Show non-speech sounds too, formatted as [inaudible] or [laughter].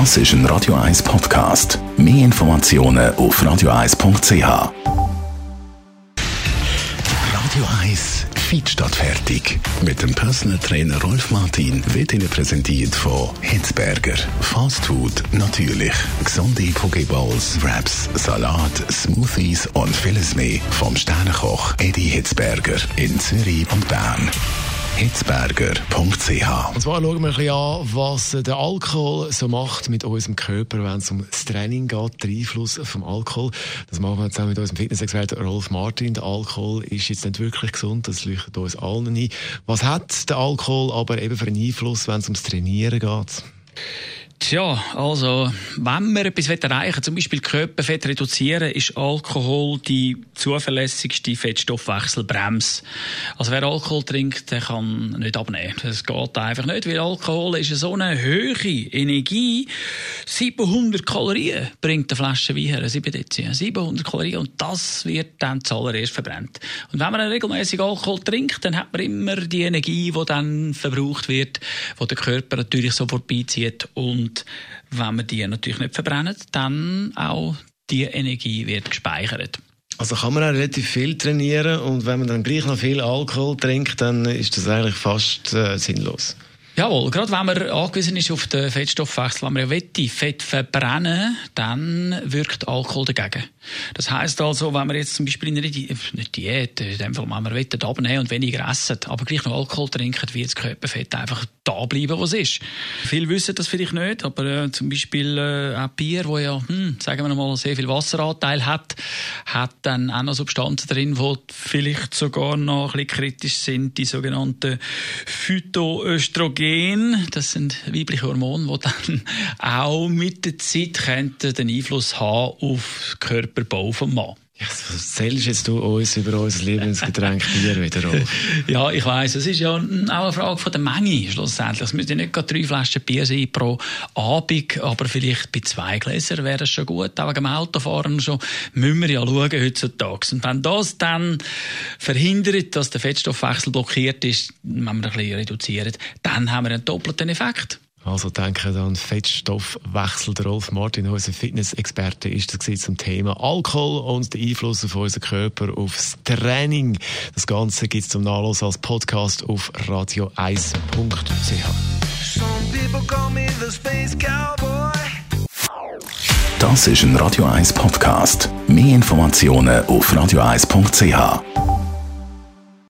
Das ist ein Radio 1 Podcast. Mehr Informationen auf radio1.ch. Radio 1 Feed statt fertig. Mit dem Personal Trainer Rolf Martin wird Ihnen präsentiert von Hitzberger. Fast Food natürlich. Gesunde Pokeballs, Wraps, Salat, Smoothies und vieles mehr vom Sternenkoch Eddie Hitzberger in Zürich und Bern hitzberger.ch. Und zwar schauen wir ein bisschen an, was der Alkohol so macht mit unserem Körper, wenn es um das Training geht, der Einfluss vom Alkohol. Das machen wir zusammen mit unserem Fitnessexperten Rolf Martin. Der Alkohol ist jetzt nicht wirklich gesund, das leuchtet uns allen ein. Was hat der Alkohol aber eben für einen Einfluss, wenn es ums Trainieren geht? Tja, also, wenn wir etwas erreichen zum Beispiel Körperfett reduzieren, ist Alkohol die zuverlässigste Fettstoffwechselbremse. Also, wer Alkohol trinkt, der kann nicht abnehmen. Das geht einfach nicht, weil Alkohol ist so eine hohe Energie. 700 Kalorien bringt eine Flasche Wein her, 7 Dezi. 700 Kalorien und das wird dann zuallererst verbrennt. Und wenn man regelmäßig Alkohol trinkt, dann hat man immer die Energie, die dann verbraucht wird, die der Körper natürlich so vorbeizieht und wenn wir die natürlich nicht verbrennen, dann auch die Energie wird gespeichert. Also kann man auch relativ viel trainieren und wenn man dann gleich noch viel Alkohol trinkt, dann ist das eigentlich fast äh, sinnlos. Jawohl, gerade wenn man angewiesen ist auf den Fettstoffwechsel, wenn man ja will, Fett verbrennen, dann wirkt Alkohol dagegen. Das heißt also, wenn man jetzt zum Beispiel in einer Di nicht Diät, in dem Fall, wenn man will, abnehmen und weniger essen, aber gleich noch Alkohol trinken, wird das Körperfett einfach da bleiben, wo es ist. Viele wissen das vielleicht nicht, aber äh, zum Beispiel äh, auch Bier, wo ja, hm, sagen wir mal, sehr viel Wasseranteil hat, hat dann auch noch Substanzen drin, die vielleicht sogar noch ein bisschen kritisch sind, die sogenannten Phytoöstrogen. Das sind weibliche Hormone, die dann [laughs] auch mit der Zeit den Einfluss haben auf den Körperbau vom Mann. Ja, was erzählst jetzt du uns über unser Lieblingsgetränk [laughs] Bier wieder, Rolf? ja, ich weiss, es ist ja auch eine Frage von der Menge schlussendlich. Es müssen ja nicht gerade drei Flaschen Bier sein pro Abend, aber vielleicht bei zwei Gläsern wäre es schon gut. Auch wegen dem Autofahren schon müssen wir ja schauen heutzutage. Und wenn das dann verhindert, dass der Fettstoffwechsel blockiert ist, wenn wir ein bisschen reduzieren, dann haben wir einen doppelten Effekt. Also denke an Fettstoffwechsel. Der Rolf Martin, unser Fitnessexperte, ist das zum Thema Alkohol und den Einfluss auf unseren Körper, aufs Training. Das Ganze gibt es zum Nachlass als Podcast auf radio1.ch. Das ist ein Radio 1 Podcast. Mehr Informationen auf radio1.ch.